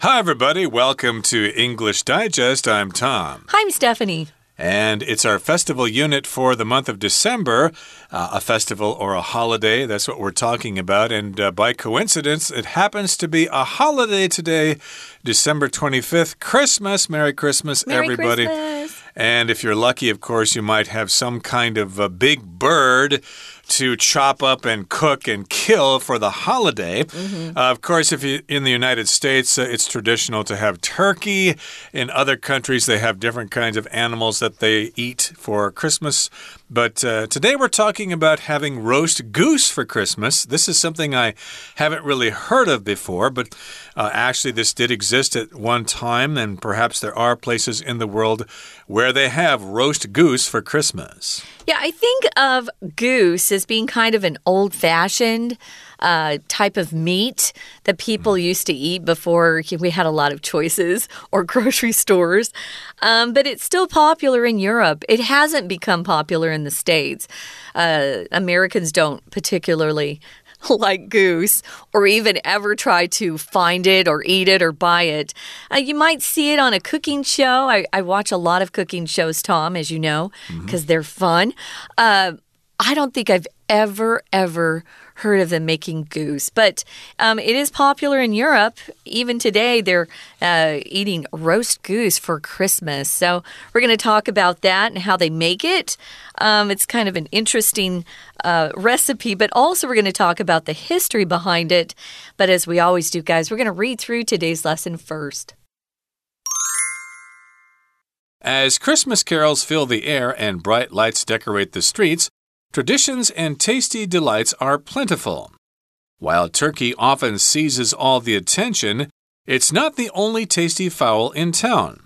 Hi, everybody. Welcome to English Digest. I'm Tom. Hi, I'm Stephanie. And it's our festival unit for the month of December, uh, a festival or a holiday. That's what we're talking about. And uh, by coincidence, it happens to be a holiday today, December 25th, Christmas. Merry Christmas, Merry everybody. Christmas. And if you're lucky, of course, you might have some kind of a big bird to chop up and cook and kill for the holiday. Mm -hmm. uh, of course, if you in the United States, uh, it's traditional to have turkey. In other countries, they have different kinds of animals that they eat for Christmas. But uh, today we're talking about having roast goose for Christmas. This is something I haven't really heard of before, but uh, actually, this did exist at one time, and perhaps there are places in the world where they have roast goose for Christmas. Yeah, I think of goose as being kind of an old fashioned uh, type of meat that people mm. used to eat before we had a lot of choices or grocery stores. Um, but it's still popular in Europe. It hasn't become popular in the States. Uh, Americans don't particularly like goose or even ever try to find it or eat it or buy it. Uh, you might see it on a cooking show. I, I, watch a lot of cooking shows, Tom, as you know, because mm -hmm. they're fun. Uh, I don't think I've ever, ever heard of them making goose, but um, it is popular in Europe. Even today, they're uh, eating roast goose for Christmas. So, we're going to talk about that and how they make it. Um, it's kind of an interesting uh, recipe, but also we're going to talk about the history behind it. But as we always do, guys, we're going to read through today's lesson first. As Christmas carols fill the air and bright lights decorate the streets, Traditions and tasty delights are plentiful. While turkey often seizes all the attention, it's not the only tasty fowl in town.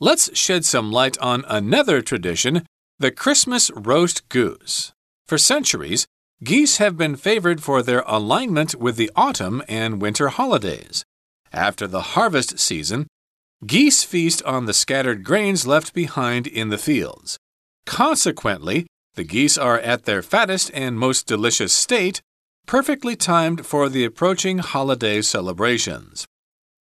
Let's shed some light on another tradition the Christmas roast goose. For centuries, geese have been favored for their alignment with the autumn and winter holidays. After the harvest season, geese feast on the scattered grains left behind in the fields. Consequently, the geese are at their fattest and most delicious state, perfectly timed for the approaching holiday celebrations.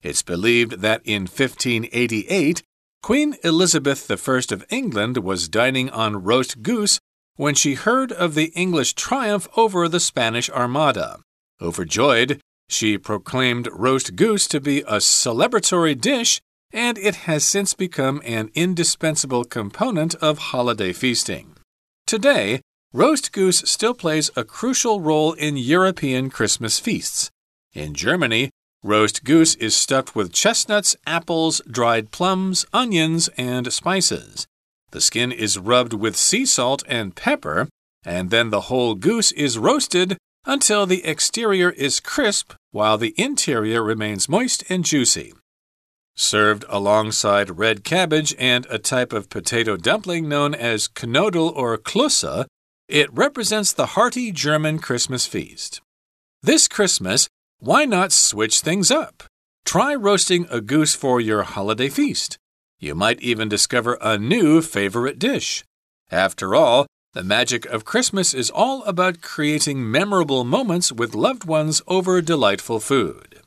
It's believed that in 1588, Queen Elizabeth I of England was dining on roast goose when she heard of the English triumph over the Spanish Armada. Overjoyed, she proclaimed roast goose to be a celebratory dish, and it has since become an indispensable component of holiday feasting. Today, roast goose still plays a crucial role in European Christmas feasts. In Germany, roast goose is stuffed with chestnuts, apples, dried plums, onions, and spices. The skin is rubbed with sea salt and pepper, and then the whole goose is roasted until the exterior is crisp while the interior remains moist and juicy. Served alongside red cabbage and a type of potato dumpling known as Knödel or Klöße, it represents the hearty German Christmas feast. This Christmas, why not switch things up? Try roasting a goose for your holiday feast. You might even discover a new favorite dish. After all, the magic of Christmas is all about creating memorable moments with loved ones over delightful food.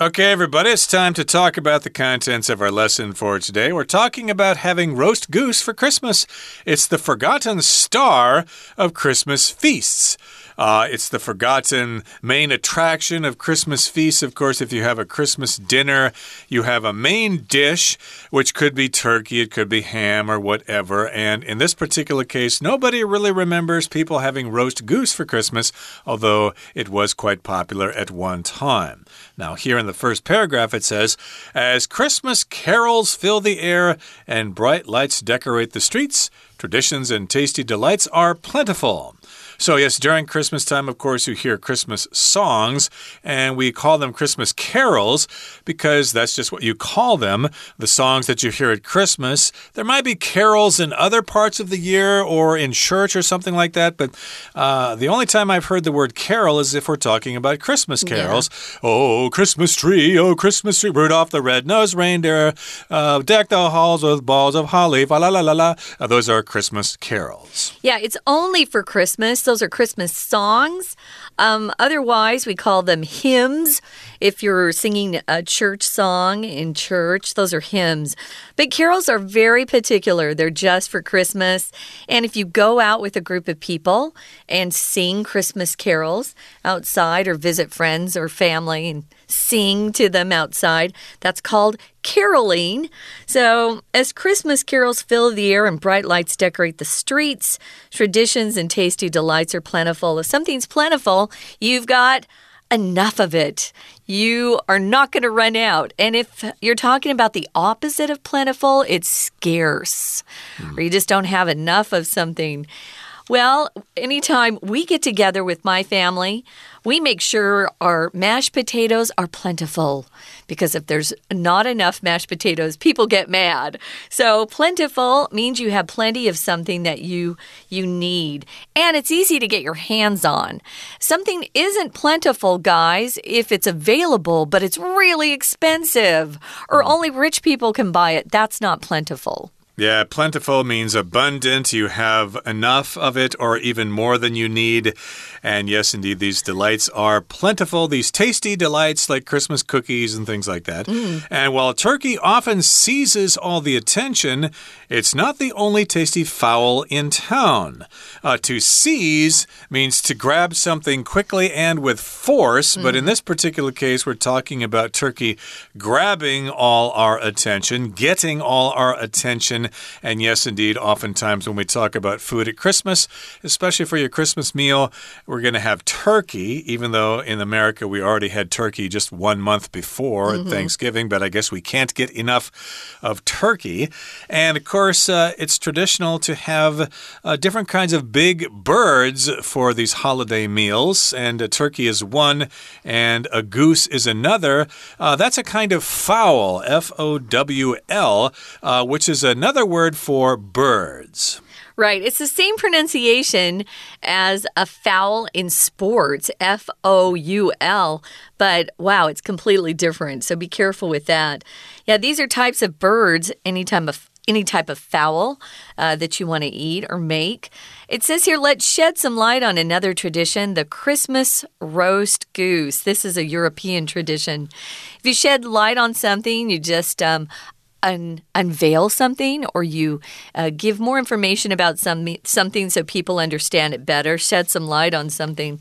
Okay, everybody, it's time to talk about the contents of our lesson for today. We're talking about having roast goose for Christmas. It's the forgotten star of Christmas feasts. Uh, it's the forgotten main attraction of Christmas feasts. Of course, if you have a Christmas dinner, you have a main dish, which could be turkey, it could be ham, or whatever. And in this particular case, nobody really remembers people having roast goose for Christmas, although it was quite popular at one time. Now, here in the first paragraph, it says, As Christmas carols fill the air and bright lights decorate the streets, traditions and tasty delights are plentiful. So, yes, during Christmas time, of course, you hear Christmas songs, and we call them Christmas carols because that's just what you call them the songs that you hear at Christmas. There might be carols in other parts of the year or in church or something like that, but uh, the only time I've heard the word carol is if we're talking about Christmas carols. Yeah. Oh, Christmas tree, oh, Christmas tree, Rudolph the red-nosed reindeer, uh, deck the halls with balls of holly, la la la la. Uh, those are Christmas carols. Yeah, it's only for Christmas Those are Christmas songs. Um, otherwise, we call them hymns. If you're singing a church song in church, those are hymns. But carols are very particular. They're just for Christmas. And if you go out with a group of people and sing Christmas carols outside or visit friends or family and sing to them outside. That's called caroling. So, as Christmas carols fill the air and bright lights decorate the streets, traditions and tasty delights are plentiful. If something's plentiful, you've got enough of it. You are not going to run out. And if you're talking about the opposite of plentiful, it's scarce, mm. or you just don't have enough of something. Well, anytime we get together with my family, we make sure our mashed potatoes are plentiful because if there's not enough mashed potatoes, people get mad. So plentiful means you have plenty of something that you you need and it's easy to get your hands on. Something isn't plentiful, guys, if it's available, but it's really expensive or hmm. only rich people can buy it. That's not plentiful. Yeah, plentiful means abundant. You have enough of it or even more than you need. And yes, indeed, these delights are plentiful. These tasty delights like Christmas cookies and things like that. Mm. And while turkey often seizes all the attention, it's not the only tasty fowl in town. Uh, to seize means to grab something quickly and with force. Mm. But in mm. this particular case, we're talking about turkey grabbing all our attention, getting all our attention and yes, indeed, oftentimes when we talk about food at Christmas, especially for your Christmas meal, we're going to have turkey, even though in America we already had turkey just one month before mm -hmm. Thanksgiving, but I guess we can't get enough of turkey. And of course, uh, it's traditional to have uh, different kinds of big birds for these holiday meals, and a turkey is one, and a goose is another. Uh, that's a kind of fowl, F O W L, uh, which is another another word for birds. Right. It's the same pronunciation as a foul in sports, F O U L, but wow, it's completely different. So be careful with that. Yeah, these are types of birds, any type of any type of fowl uh, that you want to eat or make. It says here, let's shed some light on another tradition the Christmas roast goose. This is a European tradition. If you shed light on something, you just um, un unveil something or you uh, give more information about some, something so people understand it better, shed some light on something.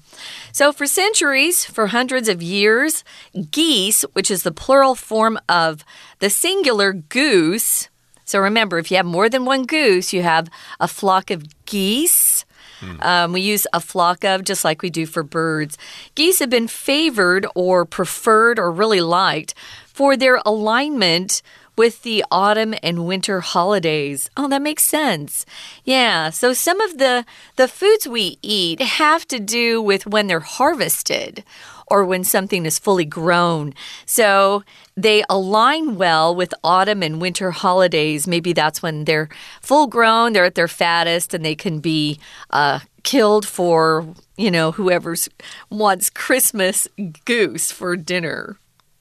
So, for centuries, for hundreds of years, geese, which is the plural form of the singular goose, so remember, if you have more than one goose, you have a flock of geese. Mm. Um, we use a flock of, just like we do for birds. Geese have been favored or preferred or really liked for their alignment with the autumn and winter holidays. Oh, that makes sense. Yeah, so some of the the foods we eat have to do with when they're harvested or when something is fully grown. So they align well with autumn and winter holidays. Maybe that's when they're full grown, they're at their fattest, and they can be uh, killed for, you know, whoever's wants Christmas goose for dinner.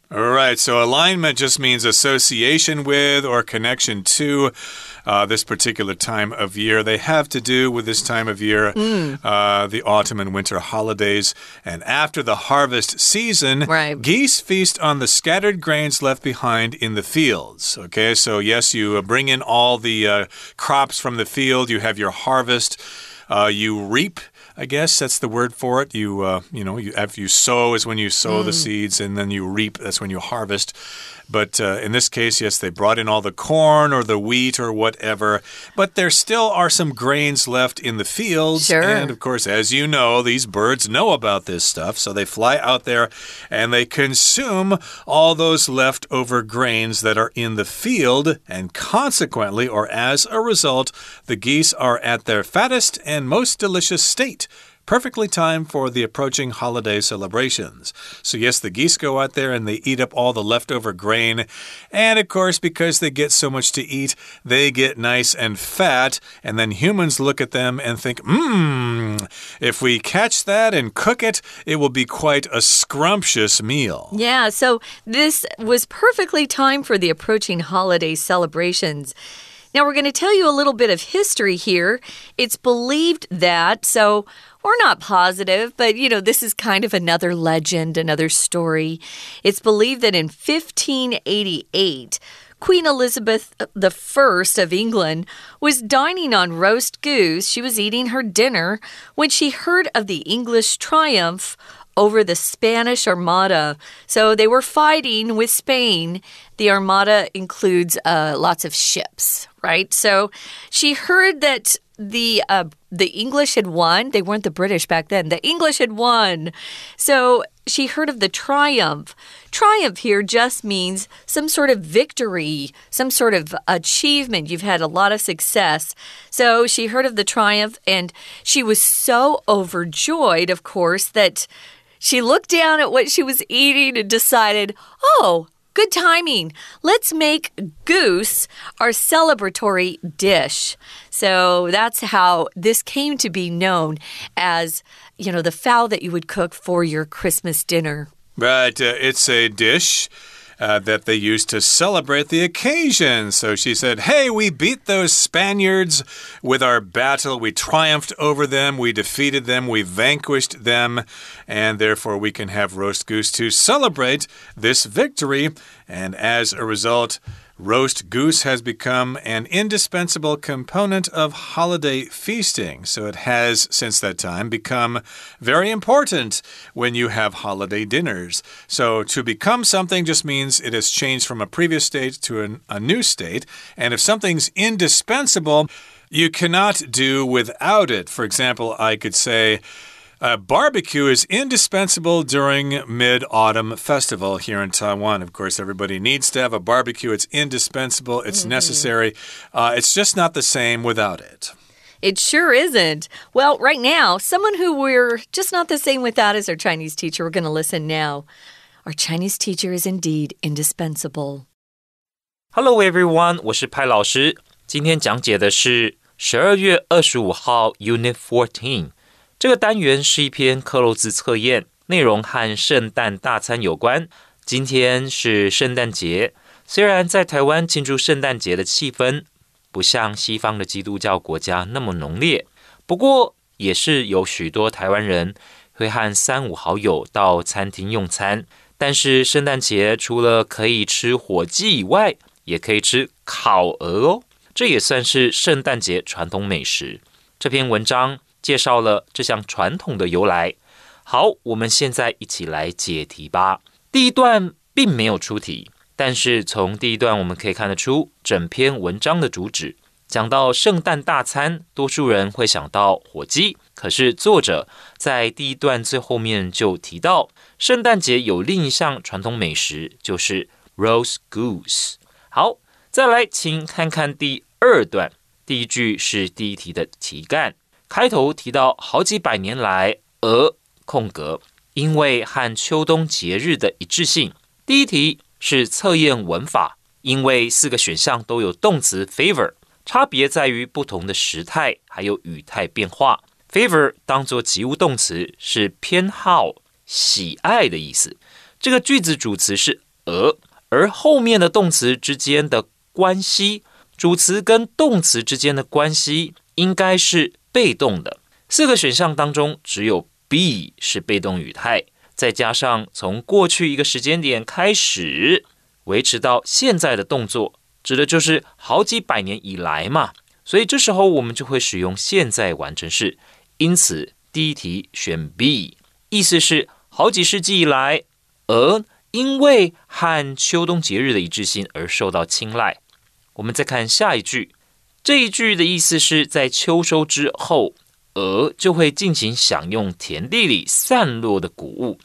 All right, so alignment just means association with or connection to uh, this particular time of year. They have to do with this time of year, mm. uh, the autumn and winter holidays. And after the harvest season, right. geese feast on the scattered grains left behind in the fields. Okay, so yes, you bring in all the uh, crops from the field, you have your harvest, uh, you reap I guess that's the word for it. You, uh, you know, you, after you sow is when you sow mm. the seeds, and then you reap. That's when you harvest. But uh, in this case, yes, they brought in all the corn or the wheat or whatever. But there still are some grains left in the fields. Sure. And of course, as you know, these birds know about this stuff. So they fly out there and they consume all those leftover grains that are in the field. And consequently, or as a result, the geese are at their fattest and most delicious state perfectly timed for the approaching holiday celebrations. So, yes, the geese go out there and they eat up all the leftover grain. And of course, because they get so much to eat, they get nice and fat. And then humans look at them and think, mmm, if we catch that and cook it, it will be quite a scrumptious meal. Yeah, so this was perfectly timed for the approaching holiday celebrations. Now, we're going to tell you a little bit of history here. It's believed that, so we're not positive, but you know, this is kind of another legend, another story. It's believed that in 1588, Queen Elizabeth uh, I of England was dining on roast goose. She was eating her dinner when she heard of the English triumph over the Spanish Armada. So they were fighting with Spain. The Armada includes uh, lots of ships, right? So she heard that the uh, the English had won. They weren't the British back then. The English had won. So she heard of the triumph. Triumph here just means some sort of victory, some sort of achievement. You've had a lot of success. So she heard of the triumph and she was so overjoyed, of course, that she looked down at what she was eating and decided, oh, Good timing. Let's make goose our celebratory dish. So that's how this came to be known as, you know, the fowl that you would cook for your Christmas dinner. Right. Uh, it's a dish uh, that they used to celebrate the occasion. So she said, Hey, we beat those Spaniards with our battle. We triumphed over them. We defeated them. We vanquished them. And therefore, we can have roast goose to celebrate this victory. And as a result, Roast goose has become an indispensable component of holiday feasting. So it has, since that time, become very important when you have holiday dinners. So to become something just means it has changed from a previous state to an, a new state. And if something's indispensable, you cannot do without it. For example, I could say, uh, barbecue is indispensable during Mid Autumn Festival here in Taiwan. Of course, everybody needs to have a barbecue. It's indispensable, it's mm -hmm. necessary. Uh, it's just not the same without it. It sure isn't. Well, right now, someone who we're just not the same without is our Chinese teacher. We're going to listen now. Our Chinese teacher is indeed indispensable. Hello, everyone. 我是派老师。今天讲解的是十二月二十五号 Unit Fourteen。 这个单元是一篇克洛字测验，内容和圣诞大餐有关。今天是圣诞节，虽然在台湾庆祝圣诞节的气氛不像西方的基督教国家那么浓烈，不过也是有许多台湾人会和三五好友到餐厅用餐。但是圣诞节除了可以吃火鸡以外，也可以吃烤鹅哦，这也算是圣诞节传统美食。这篇文章。介绍了这项传统的由来。好，我们现在一起来解题吧。第一段并没有出题，但是从第一段我们可以看得出，整篇文章的主旨讲到圣诞大餐，多数人会想到火鸡。可是作者在第一段最后面就提到，圣诞节有另一项传统美食，就是 roast goose。好，再来，请看看第二段，第一句是第一题的题干。开头提到好几百年来，鹅空格，因为和秋冬节日的一致性。第一题是测验文法，因为四个选项都有动词 favor，差别在于不同的时态还有语态变化。favor 当做及物动词是偏好、喜爱的意思。这个句子主词是鹅，而后面的动词之间的关系，主词跟动词之间的关系应该是。被动的四个选项当中，只有 B 是被动语态，再加上从过去一个时间点开始维持到现在的动作，指的就是好几百年以来嘛。所以这时候我们就会使用现在完成式。因此第一题选 B，意思是好几世纪以来，而因为和秋冬节日的一致性而受到青睐。我们再看下一句。这一句的意思是在秋收之后，鹅就会尽情享用田地里散落的谷物。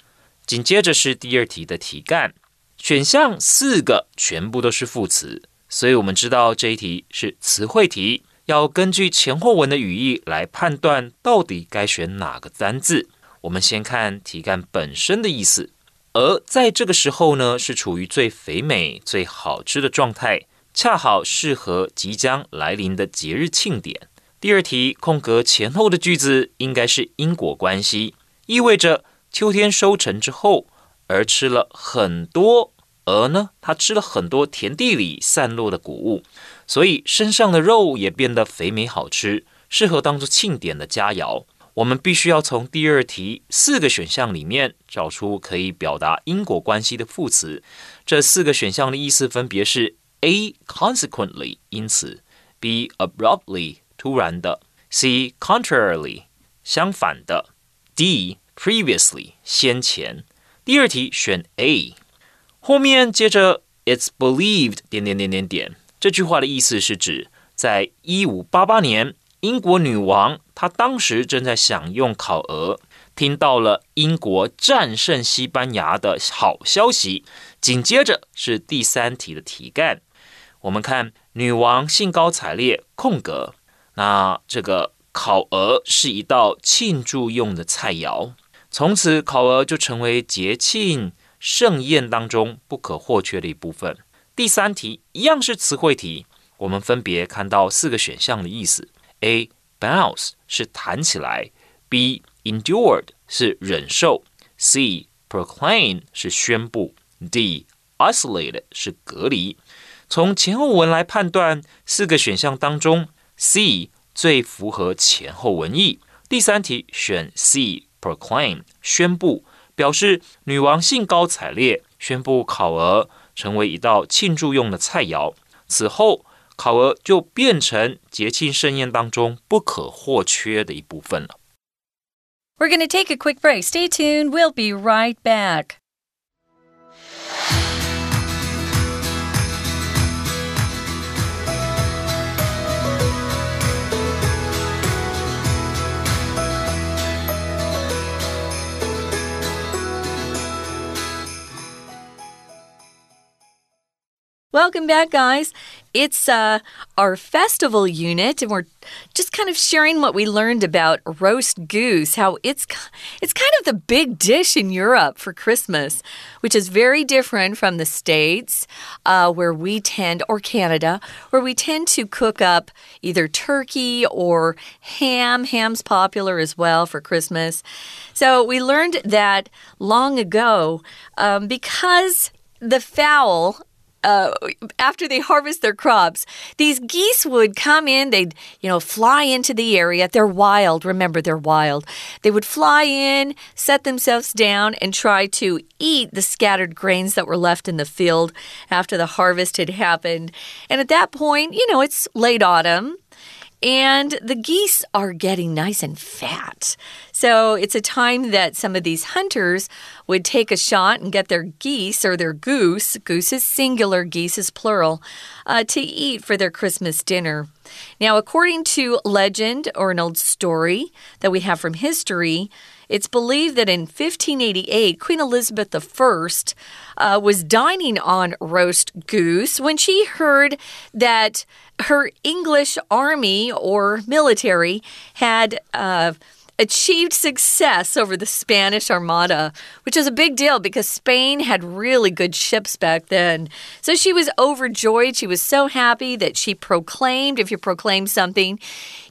紧接着是第二题的题干，选项四个全部都是副词，所以我们知道这一题是词汇题，要根据前后文的语义来判断到底该选哪个单字。我们先看题干本身的意思，鹅在这个时候呢是处于最肥美、最好吃的状态。恰好适合即将来临的节日庆典。第二题空格前后的句子应该是因果关系，意味着秋天收成之后，而吃了很多鹅呢，它吃了很多田地里散落的谷物，所以身上的肉也变得肥美好吃，适合当做庆典的佳肴。我们必须要从第二题四个选项里面找出可以表达因果关系的副词。这四个选项的意思分别是 ：A. consequently，因此；B. abruptly，突然的；C. contrarily，相反的；D. previously，先前。第二题选 A。后面接着，It's believed 点点点点点。这句话的意思是指，在一五八八年，英国女王她当时正在享用烤鹅，听到了英国战胜西班牙的好消息。紧接着是第三题的题干， 我们看女王兴高采烈，空格。那这个烤鹅是一道庆祝用的菜肴，从此烤鹅就成为节庆。盛宴当中不可或缺的一部分。第三题一样是词汇题，我们分别看到四个选项的意思：A. bounce 是弹起来；B. endured 是忍受；C. proclaim 是宣布；D. isolate 是隔离。从前后文来判断，四个选项当中，C 最符合前后文意。第三题选 C. proclaim 宣布。表示女王兴高采烈宣布烤鹅成为一道庆祝用的菜肴，此后烤鹅就变成节庆盛宴当中不可或缺的一部分了。We're going to take a quick break. Stay tuned. We'll be right back. Welcome back, guys. It's uh, our festival unit, and we're just kind of sharing what we learned about roast goose. How it's it's kind of the big dish in Europe for Christmas, which is very different from the states, uh, where we tend, or Canada, where we tend to cook up either turkey or ham. Ham's popular as well for Christmas. So we learned that long ago um, because the fowl uh, after they harvest their crops, these geese would come in. They'd, you know, fly into the area. They're wild. Remember, they're wild. They would fly in, set themselves down, and try to eat the scattered grains that were left in the field after the harvest had happened. And at that point, you know, it's late autumn. And the geese are getting nice and fat. So it's a time that some of these hunters would take a shot and get their geese or their goose, goose is singular, geese is plural, uh, to eat for their Christmas dinner. Now, according to legend or an old story that we have from history, it's believed that in 1588, Queen Elizabeth I uh, was dining on roast goose when she heard that her English army or military had. Uh, achieved success over the Spanish Armada, which is a big deal because Spain had really good ships back then. So she was overjoyed. She was so happy that she proclaimed if you proclaim something,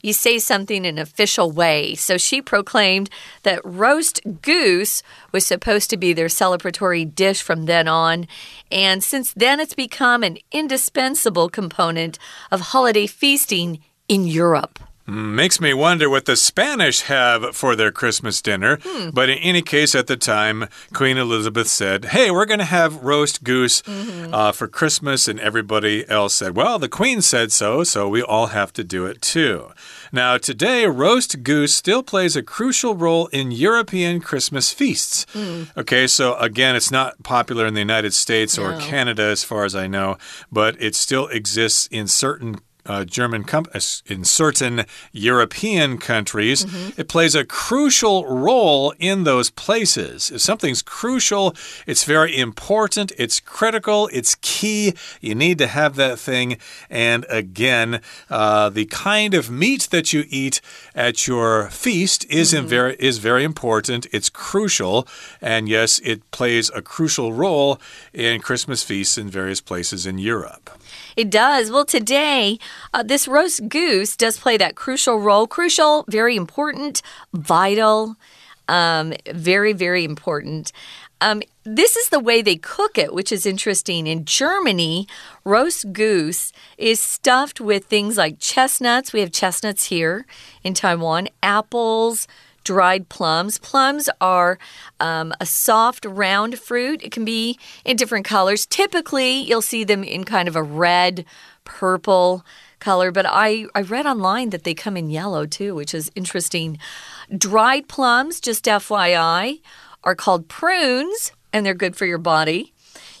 you say something in an official way. So she proclaimed that roast goose was supposed to be their celebratory dish from then on. And since then, it's become an indispensable component of holiday feasting in Europe. Makes me wonder what the Spanish have for their Christmas dinner. Hmm. But in any case, at the time, Queen Elizabeth said, Hey, we're going to have roast goose mm -hmm. uh, for Christmas. And everybody else said, Well, the Queen said so, so we all have to do it too. Now, today, roast goose still plays a crucial role in European Christmas feasts. Mm. Okay, so again, it's not popular in the United States or no. Canada, as far as I know, but it still exists in certain uh, German uh, in certain European countries, mm -hmm. it plays a crucial role in those places. If something's crucial, it's very important, it's critical, it's key. You need to have that thing. And again, uh, the kind of meat that you eat at your feast is mm -hmm. very is very important. It's crucial, and yes, it plays a crucial role in Christmas feasts in various places in Europe. It does. Well, today, uh, this roast goose does play that crucial role. Crucial, very important, vital, um, very, very important. Um, this is the way they cook it, which is interesting. In Germany, roast goose is stuffed with things like chestnuts. We have chestnuts here in Taiwan, apples, dried plums. Plums are um, a soft, round fruit. It can be in different colors. Typically, you'll see them in kind of a red, purple color, but I, I read online that they come in yellow too, which is interesting. Dried plums, just FYI, are called prunes and they're good for your body.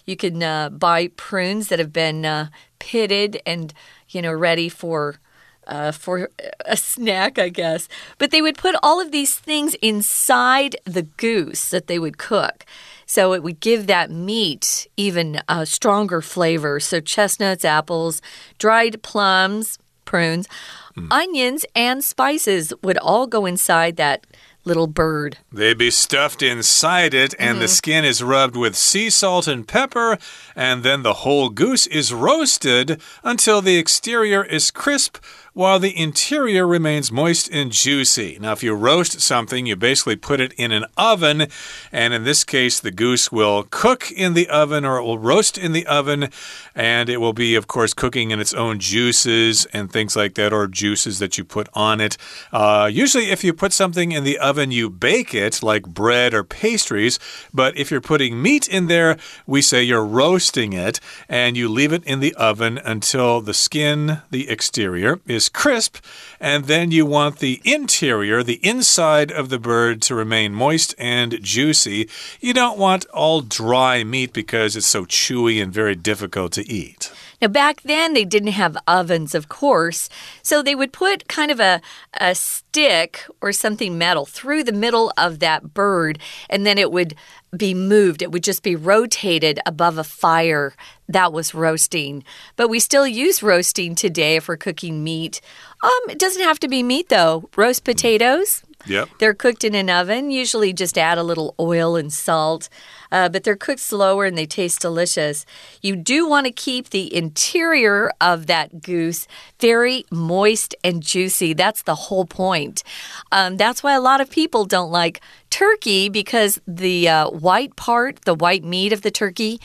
You can uh, buy prunes that have been uh, pitted and you know ready for uh, for a snack, I guess. But they would put all of these things inside the goose that they would cook. So it would give that meat even a stronger flavor. So chestnuts, apples, dried plums, prunes, mm. onions, and spices would all go inside that little bird. They'd be stuffed inside it, and mm -hmm. the mm-hmm. skin is rubbed with sea salt and pepper, and then the whole goose is roasted until the exterior is crisp while the interior remains moist and juicy. Now, if you roast something, you basically put it in an oven, and in this case, the goose will cook in the oven or it will roast in the oven, and it will be, of course, cooking in its own juices and things like that, or juices that you put on it. Uh, usually, if you put something in the oven, you bake it like bread or pastries, but if you're putting meat in there, we say you're roasting it, and you leave it in the oven until the skin, the exterior, is is crisp, and then you want the interior, the inside of the bird, to remain moist and juicy. You don't want all dry meat because it's so chewy and very difficult to eat. Now, back then, they didn't have ovens, of course, so they would put kind of a, a stick or something metal through the middle of that bird, and then it would be moved. It would just be rotated above a fire that was roasting. But we still use roasting today if we're cooking meat. Um, it doesn't have to be meat though. Roast potatoes. Yep. They're cooked in an oven. Usually just add a little oil and salt. Uh, but they're cooked slower and they taste delicious. You do want to keep the interior of that goose very moist and juicy. That's the whole point. Um, that's why a lot of people don't like turkey because the uh, white part, the white meat of the turkey,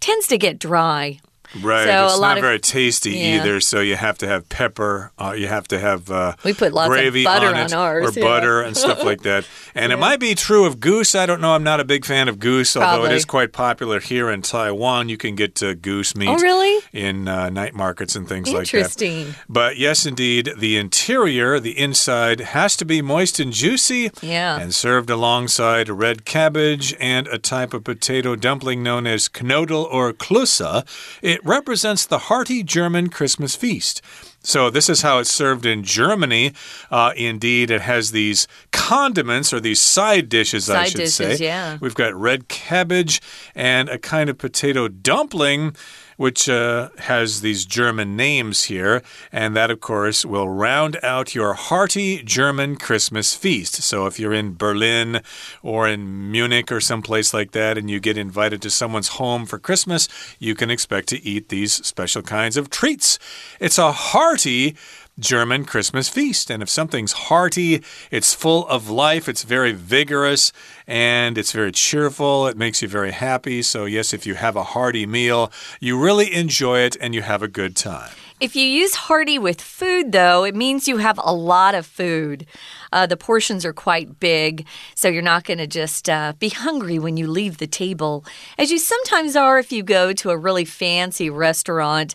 tends to get dry. Right. So it's not of, very tasty yeah. either, so you have to have pepper. Uh, you have to have uh, we put lots gravy of butter on, it, on ours, or yeah. butter and stuff like that. And yeah. it might be true of goose. I don't know. I'm not a big fan of goose, although Probably. it is quite popular here in Taiwan. You can get uh, goose meat. Oh, really? In uh, night markets and things like that. Interesting. But yes, indeed, the interior, the inside, has to be moist and juicy. Yeah. And served alongside red cabbage and a type of potato dumpling known as knödel or Klöße. It represents the hearty German Christmas feast. So, this is how it's served in Germany. Uh, indeed, it has these condiments or these side dishes, side I should dishes, say. Yeah. We've got red cabbage and a kind of potato dumpling which uh, has these German names here. And that, of course, will round out your hearty German Christmas feast. So if you're in Berlin or in Munich or someplace like that and you get invited to someone's home for Christmas, you can expect to eat these special kinds of treats. It's a hearty German Christmas feast. And if something's hearty, it's full of life, it's very vigorous, and it's very cheerful. It makes you very happy. So, yes, if you have a hearty meal, you really enjoy it and you have a good time. If you use hearty with food, though, it means you have a lot of food. Uh, the portions are quite big, so you're not going to just uh, be hungry when you leave the table, as you sometimes are if you go to a really fancy restaurant.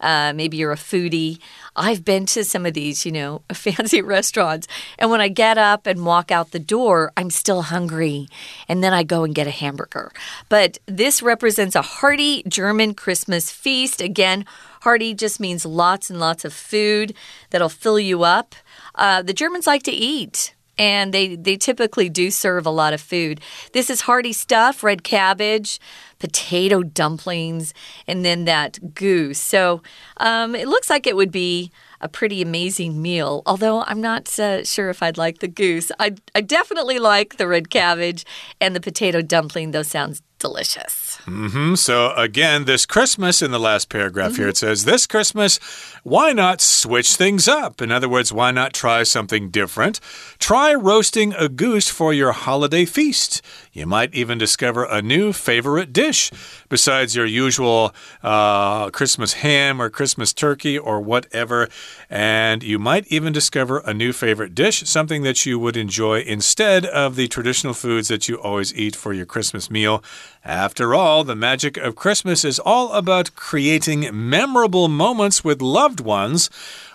Uh, maybe you're a foodie. I've been to some of these, you know, fancy restaurants. And when I get up and walk out the door, I'm still hungry. And then I go and get a hamburger. But this represents a hearty German Christmas feast. Again, hearty just means lots and lots of food that'll fill you up. Uh, the Germans like to eat and they they typically do serve a lot of food. This is hearty stuff: red cabbage, potato dumplings, and then that goose. So um, it looks like it would be a pretty amazing meal. Although I'm not uh, sure if I'd like the goose. I I definitely like the red cabbage and the potato dumpling. Those sounds delicious. Mm -hmm. So, again, this Christmas in the last paragraph mm -hmm. here, it says, This Christmas, why not switch things up? In other words, why not try something different? Try roasting a goose for your holiday feast. You might even discover a new favorite dish besides your usual uh, Christmas ham or Christmas turkey or whatever. And you might even discover a new favorite dish, something that you would enjoy instead of the traditional foods that you always eat for your Christmas meal. After all, the magic of Christmas is all about creating memorable moments with loved ones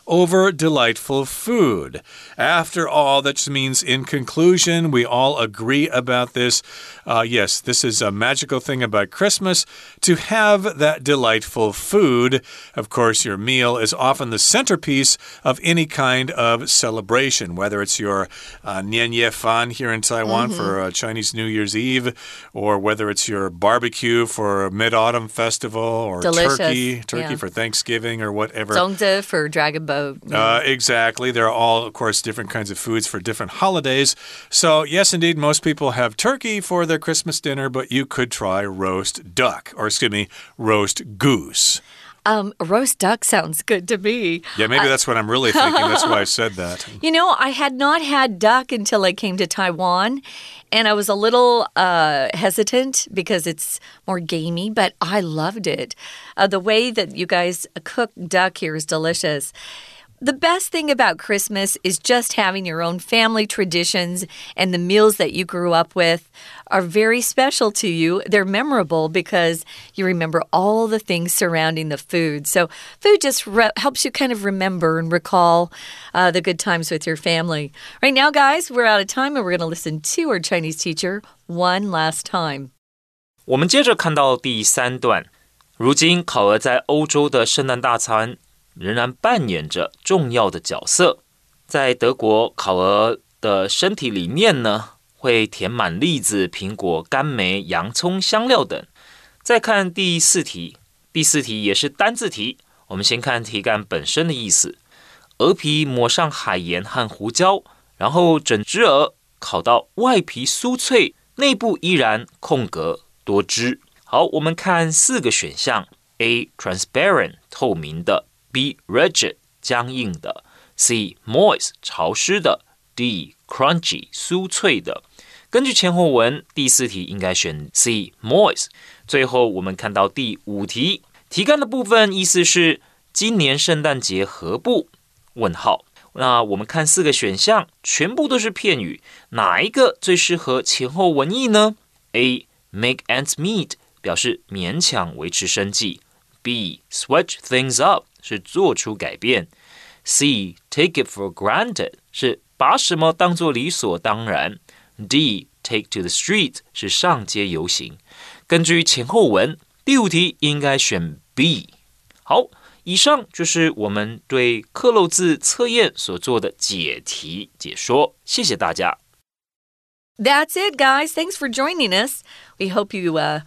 over delightful food. After all, that just means in conclusion, we all agree about this. Uh, yes, this is a magical thing about Christmas to have that delightful food. Of course, your meal is often the centerpiece of any kind of celebration, whether it's your uh, Nian Ye Fan here in Taiwan mm -hmm. for uh, Chinese New Year's Eve, or whether it's your barbecue for Mid Autumn Festival, or Delicious. turkey, turkey yeah. for Thanksgiving, or whatever. Zongzi for Dragon Boat. Uh, exactly. There are all, of course, different kinds of foods for different holidays. So, yes, indeed, most people have turkey for their Christmas dinner, but you could try roast duck, or excuse me, roast goose. Um, roast duck sounds good to me. Yeah, maybe that's what I'm really thinking. That's why I said that. You know, I had not had duck until I came to Taiwan, and I was a little uh, hesitant because it's more gamey, but I loved it. Uh, the way that you guys cook duck here is delicious. The best thing about Christmas is just having your own family traditions, and the meals that you grew up with are very special to you. They're memorable because you remember all the things surrounding the food. So, food just helps you kind of remember and recall uh, the good times with your family. Right now, guys, we're out of time, and we're going to listen to our Chinese teacher one last time. 我们接着看到第三段，如今烤鹅在欧洲的圣诞大餐仍然扮演着重要的角色。在德国，烤鹅的身体里面呢，会填满栗子、苹果、甘梅、洋葱、香料等。再看第四题，第四题也是单字题。我们先看题干本身的意思：鹅皮抹上海盐和胡椒，然后整只鹅烤到外皮酥脆，内部依然空格多汁。好，我们看四个选项：A. transparent 透明的。B rigid 僵硬的，C moist 潮湿的，D crunchy 酥脆的。根据前后文，第四题应该选 C moist。最后我们看到第五题，题干的部分意思是今年圣诞节何不？问号。那我们看四个选项，全部都是片语，哪一个最适合前后文意呢？A make ends meet 表示勉强维持生计。B switch things up 是做出改变。C take it for granted 是把什么当做理所当然。D take to the street 是上街游行。根据前后文，第五题应该选 B。好，以上就是我们对克漏字测验所做的解题解说。谢谢大家。That's it, guys. Thanks for joining us. We hope you uh,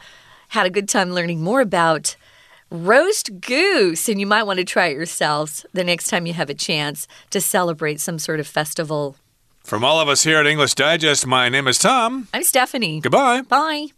had a good time learning more about roast goose. And you might want to try it yourselves the next time you have a chance to celebrate some sort of festival. From all of us here at English Digest, my name is Tom. I'm Stephanie. Goodbye. Bye.